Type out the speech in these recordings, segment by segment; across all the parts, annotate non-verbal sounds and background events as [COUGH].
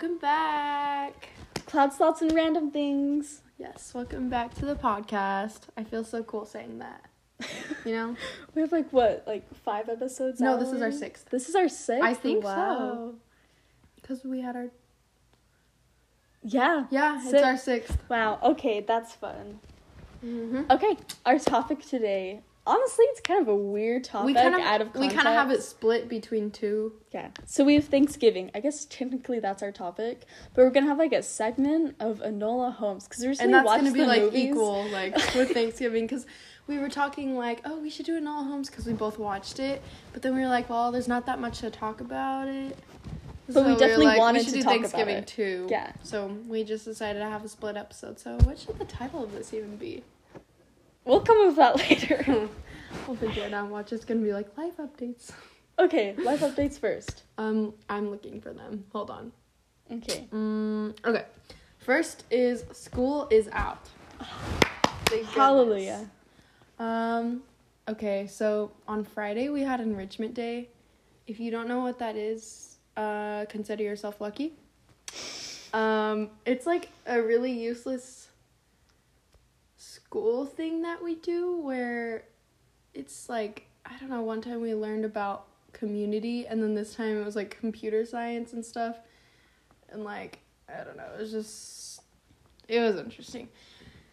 welcome back. Cloud slots and random things. Yes, welcome back to the podcast. I feel so cool saying that. You know? [LAUGHS] We have like what, like five episodes? No, out this is our already? sixth. This is our sixth. I think so. Because we had our. Yeah. Yeah, it's Six. our sixth. Wow. Okay, that's fun. Mm-hmm. Okay, our topic today. Honestly, it's kind of a weird topic We kind of, out of we kind of have it split between two. Yeah. So we have Thanksgiving. I guess technically that's our topic, but we're gonna have like a segment of Enola Holmes because we recently and that's gonna be like movies. equal like [LAUGHS] with Thanksgiving because we were talking like oh we should do Enola Holmes because we both watched it but then we were like well there's not that much to talk about it But we were definitely like, wanted we to do talk about Thanksgiving it. too Yeah. so we just decided to have a split episode so what should the title of this even be We'll come with that [LAUGHS] later. [LAUGHS] we'll figure it out watch it's gonna be like life updates okay, life updates first. um I'm looking for them hold on Okay. mm, okay first is school is out [SIGHS] Thank. Hallelujah. Um, okay, so on Friday we had enrichment day. If you don't know what that is, uh, consider yourself lucky. Um, it's like a really useless school thing that we do where it's like, I don't know, one time we learned about community and then this time it was like computer science and stuff. And like, I don't know, it was just, it was interesting.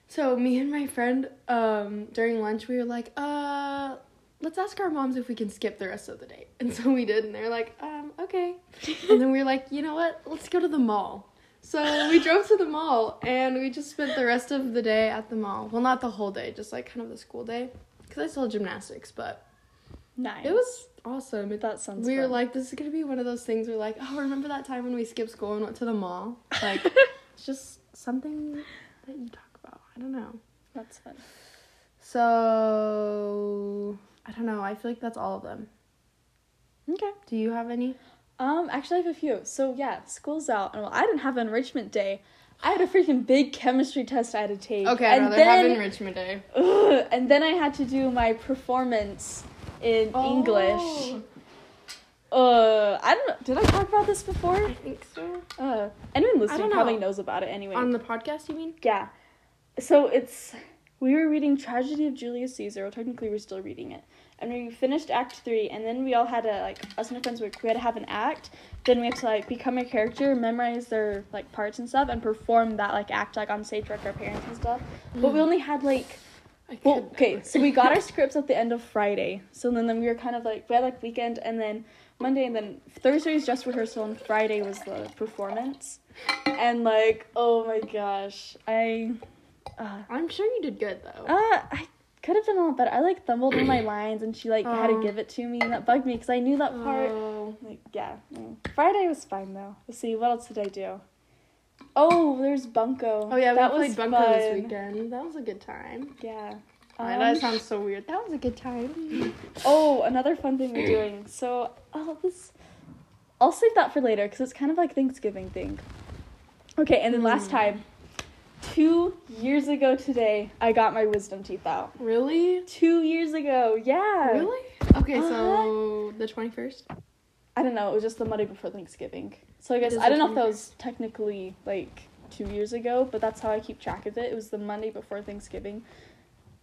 So me and my friend, um, during lunch, we were like, uh, let's ask our moms if we can skip the rest of the day. And so we did, and they're like, um, okay. [LAUGHS] and then we were like, you know what? Let's go to the mall. So we drove to the mall, and we just spent the rest of the day at the mall. Well, not the whole day, just like kind of the school day, because I still had gymnastics. But Nice. it was awesome. It, That sounds. we were like, this is gonna be one of those things. We're like, oh, remember that time when we skipped school and went to the mall? Like, [LAUGHS] it's just something that you talk about. I don't know. That's fun. So I don't know. I feel like that's all of them. Okay. Do you have any? Um, actually, I have a few. So yeah, school's out, and well, I didn't have enrichment day. I had a freaking big chemistry test I had to take. Okay, I'd and rather then, have enrichment day. Ugh, [LAUGHS] and then I had to do my performance in English. Uh, I don't know. Did I talk about this before? I think so. Uh, anyone listening probably knows about it anyway. On the podcast, you mean? Yeah. So it's we were reading Tragedy of Julius Caesar. Well, technically, we're still reading it, and we finished Act Three, and then we all had to like us and our friends. We we had to have an act. Then we had to like become a character, memorize their like parts and stuff, and perform that like act like on stage like our parents and stuff. But we only had like I well, okay, so we got our [LAUGHS] scripts at the end of Friday. So then, then we were kind of like we had like weekend, and then Monday, and then Thursday was just rehearsal, and Friday was the performance. And like, oh my gosh, I, uh, I'm sure you did good though. uh I could have done a lot better. I like fumbled on my [CLEARS THROAT] lines, and she like had to give it to me, and that bugged me because I knew that part. Oh. Like, yeah, mm. Friday was fine though. Let's see, what else did I do? Oh, there's Bunko. Oh yeah, we that played was Bunko this weekend. That was a good time. Yeah. I Um, know that sounds so weird. That was a good time. [LAUGHS] Oh, another fun thing we're doing. [CLEARS THROAT] So, oh, this. I'll save that for later because it's kind of like Thanksgiving thing. Okay, and then last Hmm. time, two years ago today, I got my wisdom teeth out. Really? Two years ago, yeah. Really? Okay, so the 21st? I don't know. It was just the Monday before Thanksgiving. So I guess I don't know if that was technically like two years ago, but that's how I keep track of it. It was the Monday before Thanksgiving.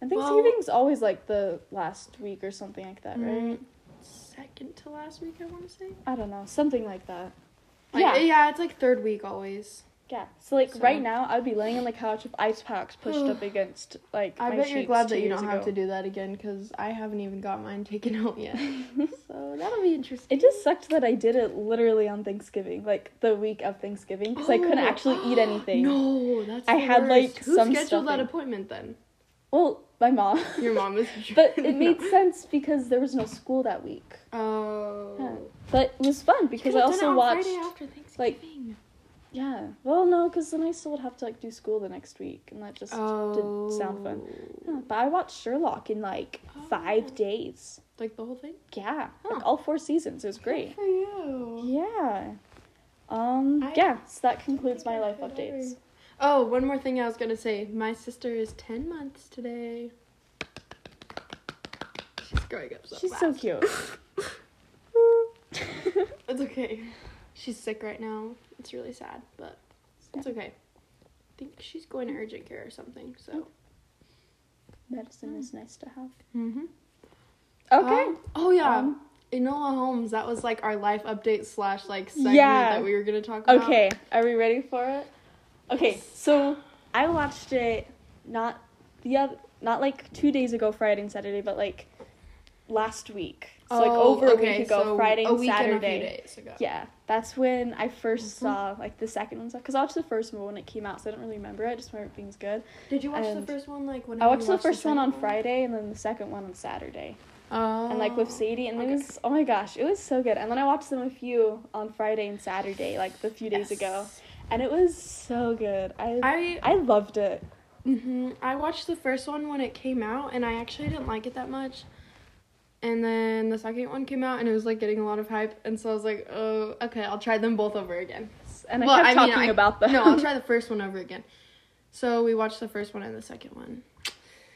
And Well- Thanksgiving's always like the last week or something like that, right? Mm, second to last week, I want to say. I don't know, something like that. Like, yeah. yeah, it's like third week always. Yeah. So like So- right now, I'd be laying on the couch with ice packs pushed up [SIGHS] against like. I bet you're glad that you don't have to do that again because I haven't even got mine [LAUGHS] taken out yet. [LAUGHS] so that'll be interesting. It just sucked that I did it literally on Thanksgiving, like the week of Thanksgiving, because I couldn't Oh. actually eat [GASPS] anything. No, that's. I had, worst. like, Who some scheduled that appointment then? Well, my mom. Your mom is. [LAUGHS] but it made No. sense because there was no school that week. Oh. Yeah. But it was fun because I Could've done it also watched. Friday after like, Thanksgiving. Yeah. Well, no, because then I still would have to like do school the next week, and that just oh. didn't sound fun. Yeah, but I watched Sherlock in like five days. Like the whole thing. Yeah, Huh. like all four seasons. It was Good great. for you. Yeah. Um. I- yeah. So that concludes my life updates. Oh, one more thing I was gonna say. My sister is ten months today. She's growing up so She's fast. so cute. [LAUGHS] [LAUGHS] It's okay. She's sick right now. It's really sad, but it's okay. I think she's going to urgent care or something. So. Medicine is nice to have. Mm-hmm. Okay. Um, oh yeah. Um, Enola Holmes. That was like our life update slash like segment Yeah. that we were gonna talk about. okay. Are we ready for it? Okay. So I watched it not the other, not like two days ago, Friday and Saturday, but like last week. So like Oh, over a okay, week ago, so Friday a and And a Saturday. days ago. Yeah, that's when I 1st Mhm. saw like the second one because I watched the first one when it came out, so I don't really remember it. I just remember it being good. Did you watch And the first one like when I watched the first one on Friday and then the second one on Saturday, Oh. and like with Sadie, and okay. it was oh my gosh, it was so good. And then I watched them a few on Friday and Saturday, like the few days ago, and it was so good. I I I loved it. hmm I watched the first one when it came out, and I actually didn't like it that much. And then the second one came out, and it was like getting a lot of hype, and so I was like, "Oh, okay, I'll try them both over again." And I Well, kept I mean, I- about them. No, I'll try [LAUGHS] the first one over again. So we watched the first one and the second one,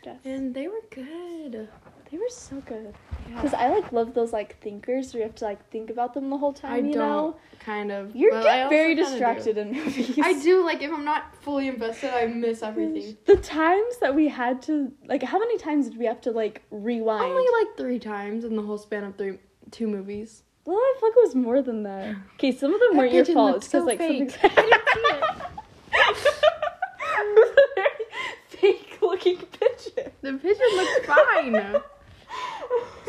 Yes. and they were good. They were so good. Yeah. Because I like love those like thinkers where you have to like think about them the whole time. I you don't know, kind of. you're get very distracted in movies. I do like if I'm not fully invested, I miss everything. The times that we had to like, how many times did we have to like rewind? Only like three times in the whole span of three two movies. well, I feel like it was more than that. Okay, some of them That weren't your fault. It's because so like fake. something. [LAUGHS] I didn't see it. it was a very fake looking pigeon. The pigeon looked fine. [LAUGHS]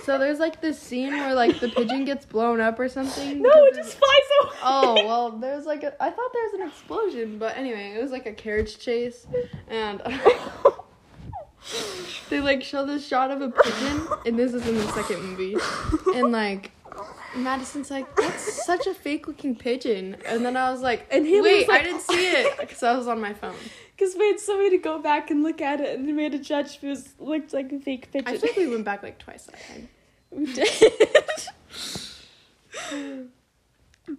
So there's like this scene where like the pigeon gets blown up or something. no, it just flies [LAUGHS] away. Oh well, there's like a. I thought there was an explosion, but anyway, it was like a carriage chase, and [LAUGHS] they like show this shot of a pigeon, and this is in the second movie, and like Madison's like, "That's such a fake looking pigeon," and then I was like, And he "Wait, was like- I didn't see it because I was on my phone." Because we had somebody to go back and look at it, and we had to judge if it was looked like a fake pigeon. I think we went back like twice that time. We [LAUGHS] did.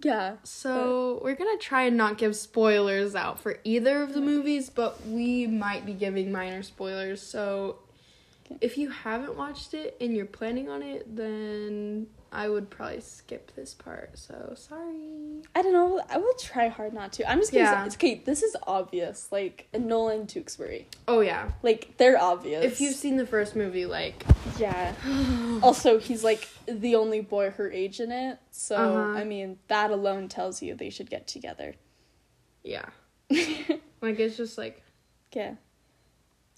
yeah. So we're gonna try and not give spoilers out for either of the movies, but we might be giving minor spoilers. So. If you haven't watched it and you're planning on it, then I would probably skip this part. So sorry. I don't know. I will try hard not to. I'm just gonna Yeah. say, okay. This is obvious. Like Nolan Tewksbury. Oh yeah. Like they're obvious. If you've seen the first movie, like yeah. [SIGHS] Also, he's like the only boy her age in it. So Uh-huh. I mean, that alone tells you they should get together. yeah, yeah. [LAUGHS] like it's just like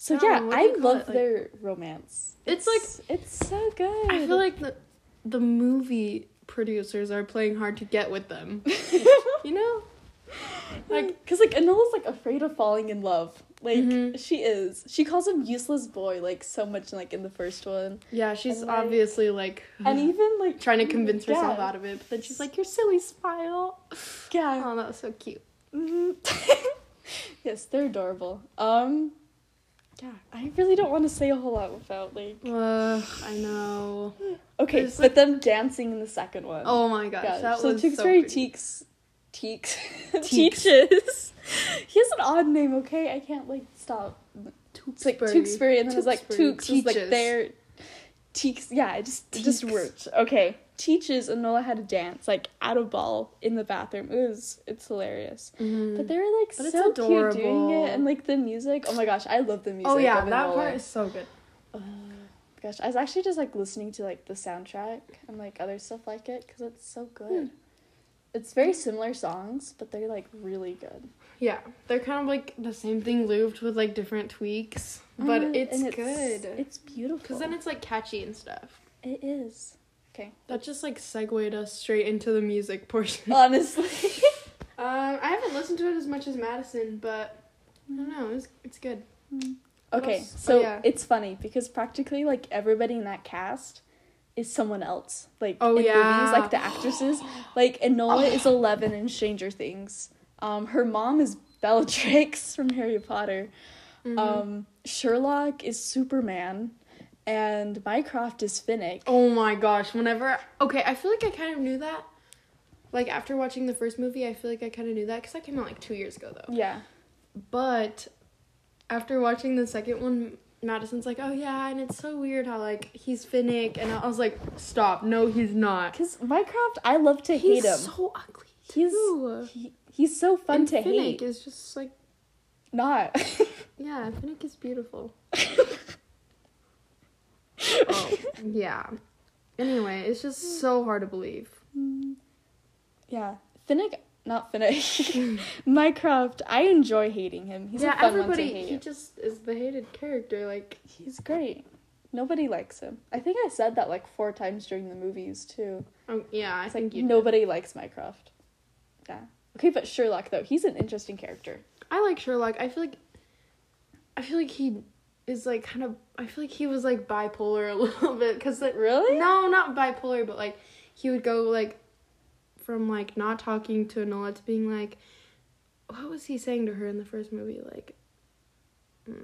So yeah, know, I love like- their romance. It's like it's so good. I feel like the the movie producers are playing hard to get with them. [LAUGHS] You know? like because like Enola's like afraid of falling in love. Like Mhm. she is. She calls him useless boy like so much like in the first one, Yeah, she's And, like- obviously like and [SIGHS] even like trying to convince herself out of it, but then she's like, "Your silly smile." Yeah. Oh, that was so cute. Mhm. [LAUGHS] yes, they're adorable. Um, yeah, I really don't want to say a whole lot without like. Ugh, I know. [GASPS] Okay, There's, but them dancing in the second one. Oh my gosh, Gosh, that so was so Tewksbury pretty. Teeks, Teeks, Teeks. [LAUGHS] teaches. he has an odd name. Okay, I can't like stop. It's like Tewksbury, and then it's like Tewksbury. Tewks was like their. Teeks, yeah, it just it just worked. Okay, teaches and how to dance like at a ball in the bathroom. It was it's hilarious. Mhm. But they were like But it's so cute doing it, and like the music. Oh my gosh, I love the music. oh yeah, that Enola. part is so good. Uh, gosh, I was actually just like listening to like the soundtrack and like other stuff like it because it's so good. Hmm. It's very similar songs, but they're like really good. Yeah, they're kind of like the same thing looped with like different tweaks, but Mm, it's, and good. It's beautiful. Because then it's like catchy and stuff. it is. Okay. That just like segued us straight into the music [LAUGHS] portion. Honestly. [LAUGHS] Um, I haven't listened to it as much as Madison, but I don't know. It's it's good. What okay, else? Oh, so yeah. it's funny because practically like everybody in that cast is someone else. Like Oh, in yeah. movies, like the actresses. Like Enola is eleven in Stranger Things. Um, her mom is Bellatrix [LAUGHS] from Harry Potter. Mhm. Um, Sherlock is Superman, and Mycroft is Finnick. oh my gosh! Whenever okay, I feel like I kind of knew that. Like after watching the first movie, I feel like I kind of knew that because that came out like two years ago though. Yeah. But after watching the second one, Madison's like, "Oh yeah," and it's so weird how like he's Finnick, and I was like, "Stop! No, he's not. Because Mycroft, I love to He's hate him. He's so ugly. He's he, he's so fun and to Finnick hate. is just like Not. [LAUGHS] yeah, Finnick is beautiful. [LAUGHS] oh yeah. Anyway, it's just so hard to believe. yeah, Finnick. Not Finnick. [LAUGHS] Mycroft. I enjoy hating him. He's yeah, a fun one to everybody hate. he just is the hated character. Like He's great. Nobody likes him. I think I said that like four times during the movies too. um, yeah, I It's think like you. did. nobody likes Mycroft. Yeah. Okay, but Sherlock though, he's an interesting character. I like Sherlock. I feel like I feel like he is like kind of I feel like he was like bipolar [LAUGHS] a little bit cuz like Really? no, not bipolar, but like he would go like from like not talking to Enola to being like what was he saying to her in the first movie? Like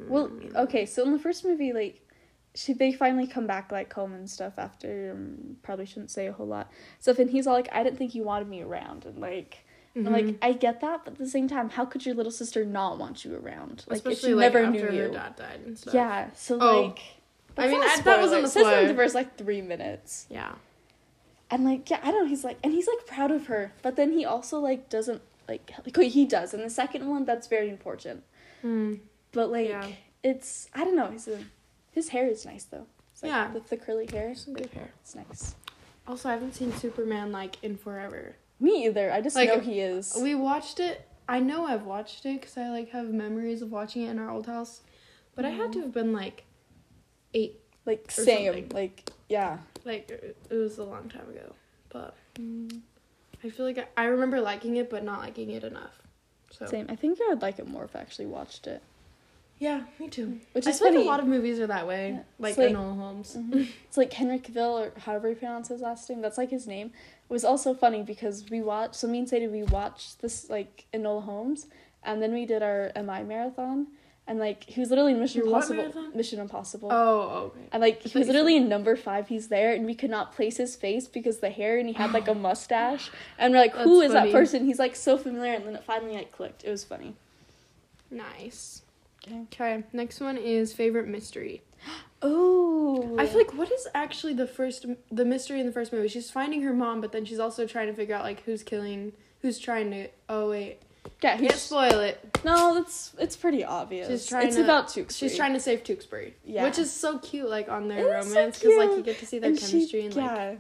Well, mm, okay, so in the first movie, like, she they finally come back like home and stuff after um, probably shouldn't say a whole lot. Stuff, and he's all like, "I didn't think you wanted me around," and like, I'm mhm. like, I get that, but at the same time, how could your little sister not want you around? Like, if especially she like never after knew her you. dad died and stuff. Yeah, so Oh. like, I mean, I- that wasn't spoiler. a says in the first like three minutes, Yeah. and like, yeah, I don't know. He's like, and he's like proud of her, but then he also like doesn't like like wait, he does And the second one. That's very important, Mm. but like, Yeah. it's I don't know. He's a, his hair is nice though. It's like Yeah. the, the curly hair. Some good hair. It's nice. Also, I haven't seen Superman like in forever. Me either. I just Like, know he is. We watched it. I know I've watched it because I like have memories of watching it in our old house, but I had to mm-hmm. have been like eight. like same. something. Like yeah. Like it was a long time ago, but mm-hmm. I feel like I, I remember liking it, but not liking it enough. So Same. I think I would like it more if I actually watched it. Yeah, me too. Which I is feel like funny. a lot of movies are that way, Yeah. like like- Enola Holmes. Mhm. It's like Henry Cavill or however you pronounce his last name. That's like his name. It was also funny because we watched. So me and Sadie we watched this like Enola Holmes, and then we did our MI marathon, and like he was literally in Mission Your Impossible. Mission Impossible. Oh, okay. And like he was literally in number five. He's there, and we could not place his face because the hair, and he had like a [GASPS] mustache. And we're like, "Who That's is funny. that person?" He's like so familiar, and then it finally like clicked. It was funny. Nice. Okay. Okay, next one is favorite mystery. [GASPS] Oh, I feel like what is actually the first the mystery in the first movie? She's finding her mom, but then she's also trying to figure out like who's killing, who's trying to. Oh wait, yeah. can't He's, spoil it. no, it's it's pretty obvious. She's trying it's to- about Tewksbury. She's trying to save Tewksbury. Yeah. which is so cute, like on their It so romance, because like you get to see their And she- chemistry and like. yeah,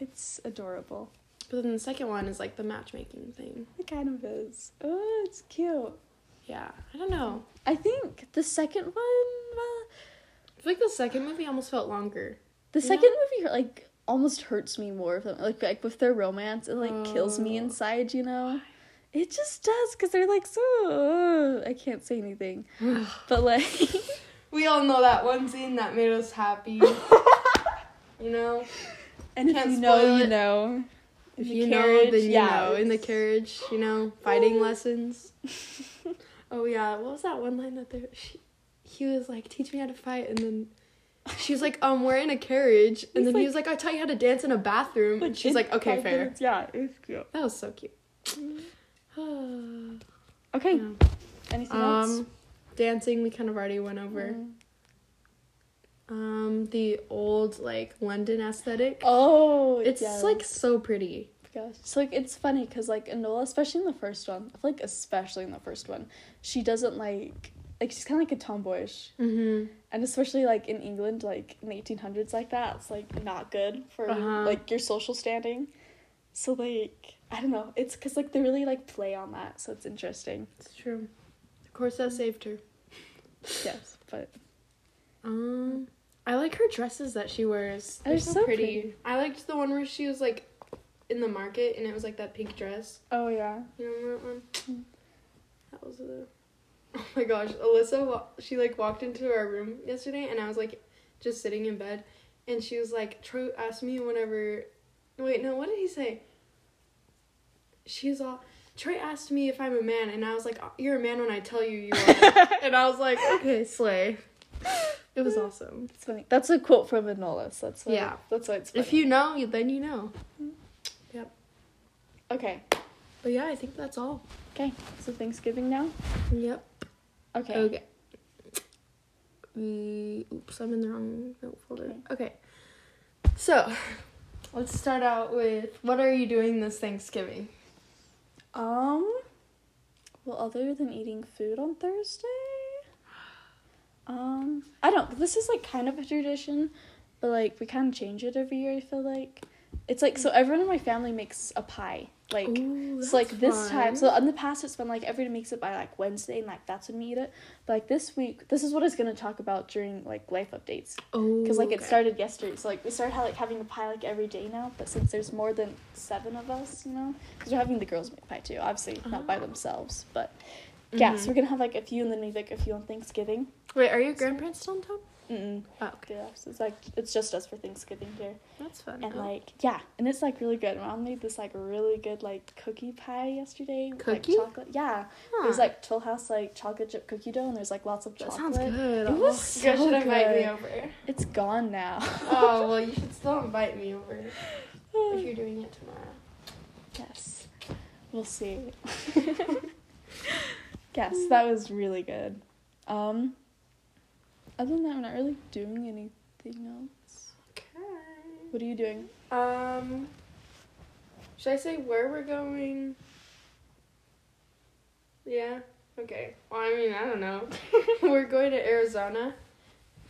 it's adorable. But then the second one is like the matchmaking thing. It kind of is. Oh, it's cute. Yeah, I don't know. I think the second one, uh, I feel like the second movie almost felt longer. the second movie like almost hurts me more. If like like with their romance, it like kills me Oh. inside. You know. It just does because they're like so. I can't say anything, [SIGHS] but like, [LAUGHS] We all know that one scene that made us happy. [LAUGHS] you know, and if Can't you know, spoil you know. if you know, then you know. In the carriage, you know, fighting [LAUGHS] lessons. Oh yeah, what was that one line that there? She, he was like, "Teach me how to fight," and then she was like, "Um, we're in a carriage," and He's then he was like, "I taught you how to dance in a bathroom," and she's like, "Okay, fair." minutes, Yeah, it's cute. That was so cute. [SIGHS] Okay. Yeah. Anything else? Um, dancing we kind of already went over. Mm. Um, the old like London aesthetic. Oh, it's yes. like so pretty. Gosh. So like it's funny because like Enola, especially in the first one, I feel like especially in the first one, she doesn't like like she's kind of like a tomboyish, Mm-hmm. and especially like in England, like in the eighteen hundreds, like that, it's like not good for Uh-huh. like your social standing. So like I don't know, it's because like they really like play on that, so it's interesting. It's true. Of course, that saved her. [LAUGHS] Yes, but Um, I like her dresses that she wears. They're, They're so, so pretty. pretty. I liked the one where she was like in the market and it was like that pink dress. oh yeah, You remember that one? Mm. That was a. [LAUGHS] Oh my gosh, Alyssa! She like walked into our room yesterday, and I was like just sitting in bed, and she was like, Troy asked me whenever. Wait, no, what did he say? She's all. Troy asked me if I'm a man, and I was like, "You're a man when I tell you you are." [LAUGHS] and I was like, "Okay, slay." It was [LAUGHS] awesome. it's funny. That's a quote from Enola. So that's why, Yeah. that's why it's funny. If you know, then you know. Okay, But yeah, I think that's all. okay, so Thanksgiving now. Yep. Okay. Okay. We, oops, I'm in the wrong note folder. Okay. So, let's start out with what are you doing this Thanksgiving? Um, well, other than eating food on Thursday, um, I don't. This is like kind of a tradition, but like we kind of change it every year. I feel like it's like so everyone in my family makes a pie. Like Ooh, so, like that's this time. So fun. in the past, it's been like everyone makes it by like Wednesday, and like that's when we eat it. But like this week, this is what I was gonna talk about during like life updates oh, because like it started yesterday so like we started like having a pie like every day now but since there's more than seven of us you know because we're having the girls make pie too obviously not by Oh. themselves but yeah so Mhm. we're gonna have like a few and then maybe like a few on thanksgiving Wait, are your grandparents still in town? Mm-mm. Oh, okay. yeah so it's like it's just us for thanksgiving here That's fun. and Oh. like yeah and it's like really good mom made this like really good like cookie pie yesterday with, like Cookie? chocolate yeah Huh. it was like Toll House like chocolate chip cookie dough and there's like lots of that chocolate sounds good. It Oh, was you so should invite me over. it's gone now oh well, you [LAUGHS] should still invite me over if [SIGHS] you're doing it tomorrow. Yes. We'll see. [LAUGHS] yes, that was really good. Um other than that, I'm not really doing anything else. Okay. What are you doing? Um, should I say where we're going? Yeah. Okay. Well, I mean, I don't know. [LAUGHS] we're going to Arizona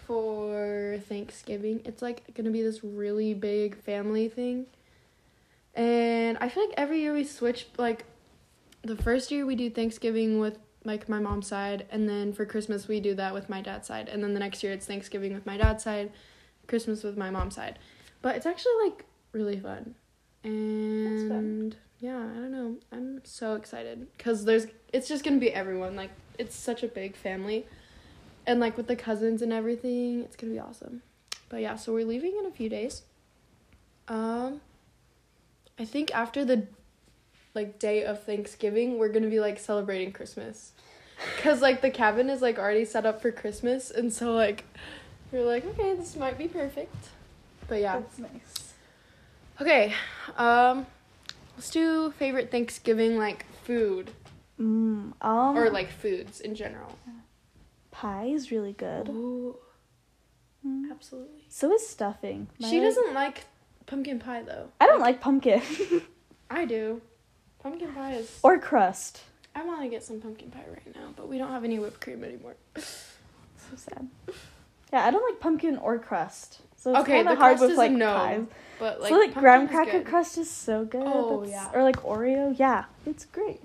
for Thanksgiving. It's like gonna be this really big family thing. And I feel like every year we switch like the first year we do Thanksgiving with like my mom's side and then for Christmas we do that with my dad's side and then the next year it's Thanksgiving with my dad's side, Christmas with my mom's side. But it's actually like really fun. And fun. yeah, I don't know. I'm so excited cuz there's it's just to be everyone. Like it's such a big family. And like with the cousins and everything, it's to be awesome. But yeah, so we're leaving in a few days. Um I think after the like day of Thanksgiving, we're to be like celebrating Christmas. Cuz like the cabin is like already set up for Christmas and so like we're like, okay, this might be perfect. But yeah. That's nice. Okay. Um let's do favorite Thanksgiving like food Mm, um or like foods in general. pie is really good. Ooh, Mm. absolutely. So is stuffing. She doesn't like pumpkin pie though. I don't like pumpkin [LAUGHS] I do. Pumpkin pie is or crust. I want to get some pumpkin pie right now, but we don't have any whipped cream anymore. [LAUGHS] So sad. Yeah, I don't like pumpkin or crust. So it's Okay, kind the of hard crust with is like no. pies. But like so like graham cracker good. crust is so good. Oh, That's- yeah. Or like Oreo. Yeah, it's great.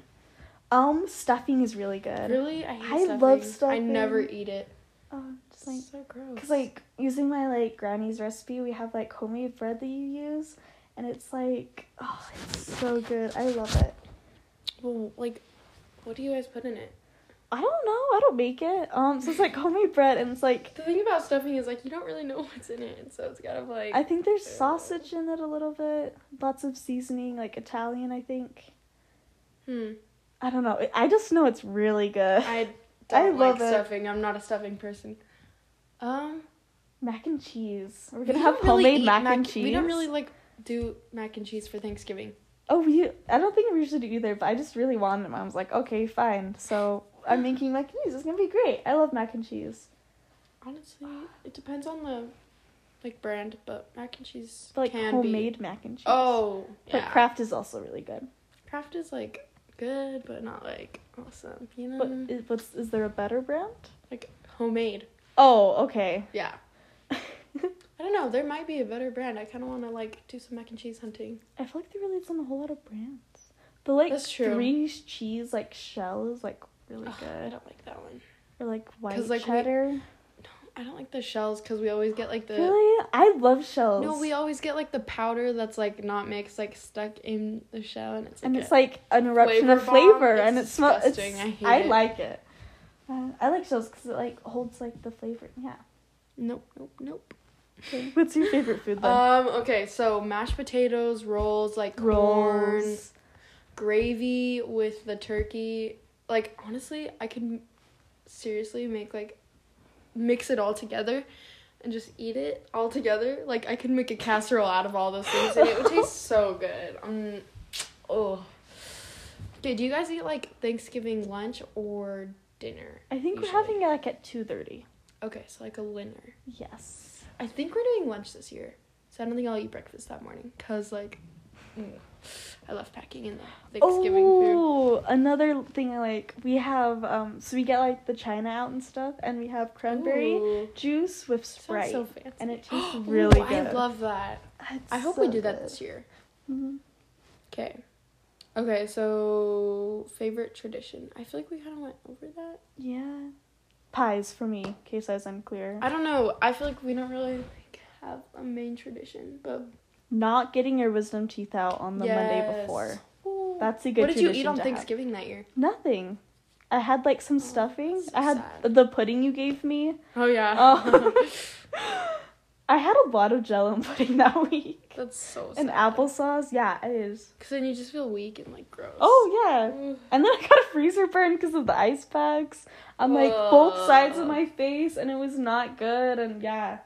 Um, stuffing is really good. Really? I hate I stuffing. love I never eat it. Oh, just like so gross. Cause like using my like granny's recipe, we have like homemade bread that you use, and it's like oh, it's so good. I love it. well, like, what do you guys put in it? I don't know. I don't make it. Um, so it's like homemade bread, and it's like The thing about stuffing is like you don't really know [LAUGHS] what's in it, so it's kind of like. I think there's sausage in it a little bit, lots of seasoning, like Italian. I think. Hmm. I don't know. I just know it's really good. I [LAUGHS] don't love like stuffing. I'm not a stuffing person. Um. Mac and cheese. We're gonna don't have really homemade mac, and cheese. We don't really like do mac and cheese for Thanksgiving. Oh, we. I don't think we usually do either, but I just really wanted it. Mom's like, okay, fine. So I'm making mac and cheese. It's gonna be great. I love mac and cheese. Honestly, it depends on the like brand, but mac and cheese But like homemade be. mac and cheese. Oh, but yeah. Kraft is also really good. Kraft is like good, but not like awesome. You know, But is, what's, is there a better brand? like homemade. Oh, okay. Yeah. [LAUGHS] I don't know. There might be a better brand. I kind of want to like do some mac and cheese hunting. I feel like there really isn't a whole lot of brands. The like That's true. three cheese like shell is like really Ugh, I don't like that one. Or like white like, we- cheddar. I don't like the shells because we always get like the. Really? I love shells. No, we always get like the powder that's like not mixed, like stuck in the shell, and it's like and it's like an eruption of flavor bomb. flavor, It's and it smells. It's, disgusting. I hate I it. like it. Uh, I like shells because it like holds like the flavor. Yeah. nope, nope, nope. What's your favorite food then? Um. Okay. So mashed potatoes, rolls, like corn, Rolls. gravy with the turkey. Like honestly, I could seriously make like mix it all together and just eat it all together. Like I could make a casserole out of all those things and it would taste [LAUGHS] so good. Um oh. Okay, do you guys eat like Thanksgiving lunch or dinner? I think usually. we're having it like at two thirty. Okay, so like a dinner. Yes. I think we're doing lunch this year. So I don't think I'll eat breakfast that morning cuz like mm, I love packing in the Thanksgiving food. Oh, another thing like. We have um, so we get like the china out and stuff, and we have cranberry Ooh, juice with sounds Sprite, so fancy. and it [GASPS] tastes Ooh, really I love that. It's I hope so we do that this year. Mhm. Okay. Okay, so favorite tradition. I feel like we kind of went over that. Yeah, pies for me. In case I was unclear. I don't know. I feel like we don't really like have a main tradition, but Not getting your wisdom teeth out on the Monday before. Ooh. That's a good tradition. What did you eat on to have. Thanksgiving that year? Nothing. I had like some Oh, stuffing. so I had sad. the pudding you gave me. Oh yeah. Oh. [LAUGHS] [LAUGHS] I had a lot of jello and pudding that [LAUGHS] week. That's so sad. And applesauce. Yeah, it is. Cause then you just feel weak and like gross. Oh yeah. Ooh. And then I got a freezer burn because of the ice packs on like both sides of my face, and it was not good. And yeah,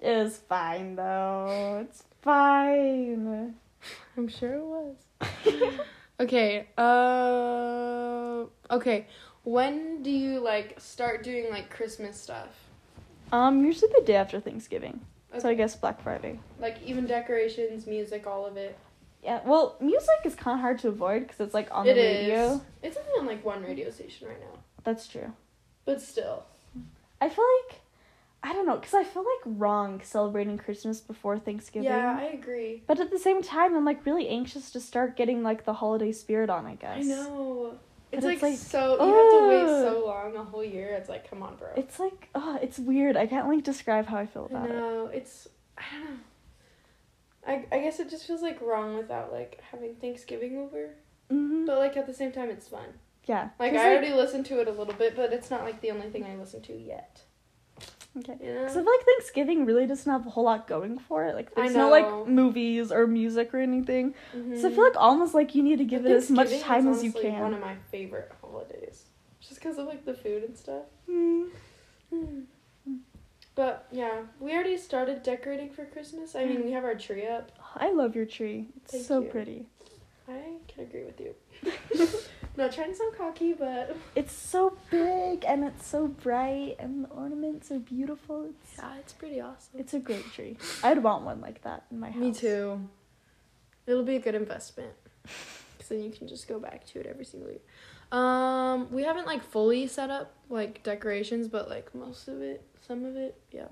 it was fine though. It's fine. [LAUGHS] I'm sure it was. [LAUGHS] okay. Uh. Okay. When do you like start doing like Christmas stuff? Um, usually the day after Thanksgiving. So I guess Black Friday. Like even decorations, music, all of it. Yeah. Well, music is kind of hard to avoid because it's like on It the is. radio. It's only on like one radio station right now, That's true. but still. I feel like I don't know because I feel like wrong celebrating Christmas before Thanksgiving. Yeah, I agree. But at the same time, I'm like really anxious to start getting like the holiday spirit on. I guess. I know. It's, it's like, like, so you have to wait so long a whole year. It's like, come on, bro. It's like, oh, it's weird. I can't like describe how I feel about it. know. It's I don't know. I I guess it just feels like wrong without like having Thanksgiving over. Mm-hmm. But like at the same time, it's fun. Yeah. Like I already listened to it a little bit, but it's not like the only thing I listen to yet. Okay. You know? Because I feel like Thanksgiving really doesn't have a whole lot going for it. Like there's no like movies or music or anything. So I feel like almost like you need to give it as much time as you can. One of my favorite holidays, just because of like the food and stuff. Mm. But yeah, we already started decorating for Christmas. I mean, we have our tree up. I love your tree. It's Thank so you. pretty. I can agree with you. [LAUGHS] [LAUGHS] Not trying to sound cocky, but [LAUGHS] It's so big and it's so bright and the ornaments are beautiful. It's yeah, it's pretty awesome. it's a great tree. I'd want one like that in my house. Me too. It'll be a good investment. [LAUGHS] Because then you can just go back to it every single year. Um, we haven't like fully set up like decorations, but like most of it, some of it, yeah.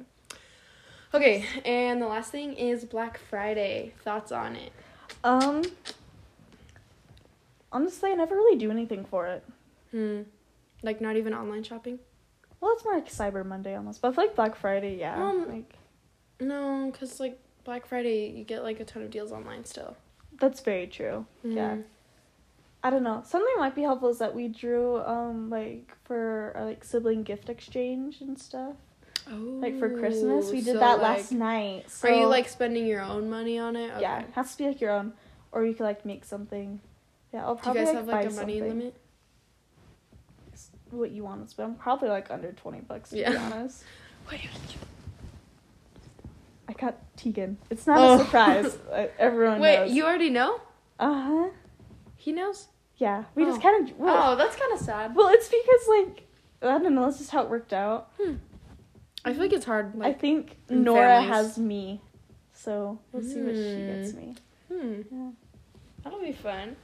Okay, and the last thing is Black Friday. Thoughts on it? Um honestly I never really do anything for it. Hmm. Like not even online shopping? Well it's more like Cyber Monday almost. But like Black Friday, yeah. Um, like No, because like Black Friday, you get like a ton of deals online still. that's very true. Yeah. Mhm. I don't know. Something that might be helpful is that we drew um like for our, like sibling gift exchange and stuff. Oh. Like for Christmas, we did so, that like, last night. So Are you like spending your own money on it? yeah, it has to be like your own, or you could like make something. Yeah, I'll Do you guys like, have like a money something. limit? What you want to spend? I'm probably like under twenty bucks to be Yeah. honest. [LAUGHS] What you I got Tegan. It's not Oh. a surprise. [LAUGHS] uh, Everyone Wait, knows. you already know? Uh huh. He knows? Yeah, we just Oh. kind of. Well, oh, that's kind of sad. well, it's because like I don't know. That's just how it worked out. I feel like it's hard. I think Nora families. has me, so we'll see what she Hmm. gets me. hmm, Yeah. that'll be fun.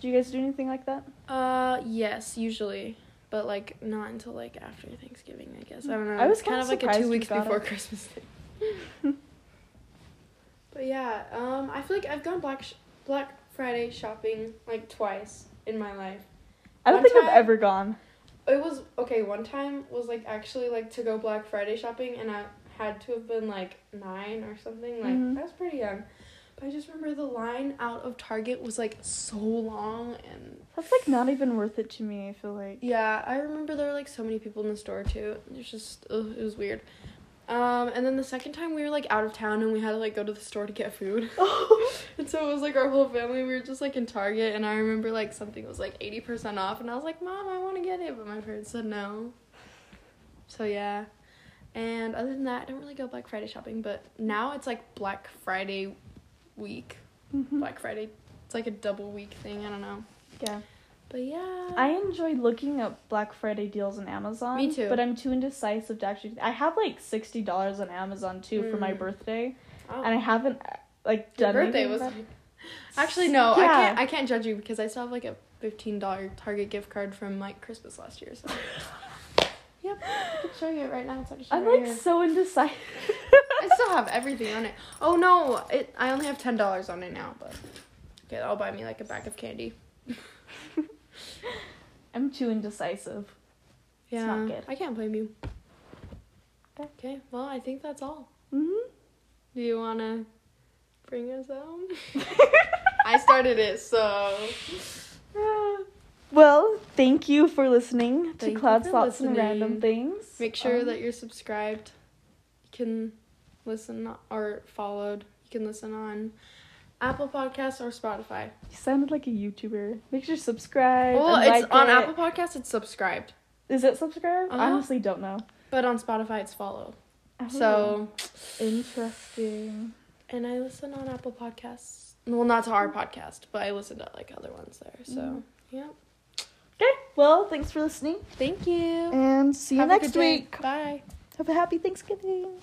Do you guys do anything like that? Uh, yes, usually, but like not until like after Thanksgiving. I guess I don't know. I was kind kinda like a two weeks before it. Christmas. Thing. [LAUGHS] but yeah, um, I feel like I've gone Black sh- Black Friday shopping like twice in my life. I don't One think time- I've ever gone. It was okay. One time was like actually like to go Black Friday shopping, and I had to have been like nine or something. Like Mhm. I was pretty young, but I just remember the line out of Target was like so long, and That's like not even worth it to me. I feel like. yeah, I remember there were like so many people in the store too. It was just ugh, it was weird. Um, and then the second time we were like out of town and we had to like go to the store to get food. [LAUGHS] [LAUGHS] and so it was like our whole family. We were just like in Target, and I remember like something was like eighty percent off, and I was like, "Mom, I want to get it," but my parents said no. So yeah, and other than that, I don't really go Black Friday shopping. But now it's like Black Friday week. Mhm. Black Friday, it's like a double week thing. I don't know, Yeah. but yeah. I enjoy looking up Black Friday deals on Amazon. Me too. But I'm too indecisive to actually. I have like sixty dollars on Amazon too for my Mm. birthday, Oh. and I haven't like done. Your birthday was. bad? Actually, no. I Yeah. can't. I can't judge you because I still have like a fifteen dollar Target gift card from like Christmas last year. So. [LAUGHS] yep. I can show you it right now. It's actually I'm right like here. so indecisive. [LAUGHS] I still have everything on it. Oh no! It. I only have ten dollars on it now, but okay, that'll buy me like a bag of candy. [LAUGHS] I'm too indecisive. Yeah. not good. I can't blame you. Okay. Okay. Well, I think that's all. Mm-hmm. Do you wanna bring us home? [LAUGHS] I started it, so. Well, thank you for listening to Thank you Cloud Slots and Random. Things. Make sure Um, that you're subscribed. You can listen or followed. You can listen on Apple Podcasts or Spotify. you sounded like a YouTuber. Make sure to subscribe. Well, and it's like on it. Apple Podcasts. It's subscribed, Is it subscribe? I Uh-huh. honestly don't know. but on Spotify it's follow. Oh, So, interesting. and I listen on Apple Podcasts. Well, not to our podcast, but I listen to like other ones there. So, Mhm. yeah. Okay. Well, thanks for listening, Thank you. and see you Have next week. Bye. Have a happy Thanksgiving.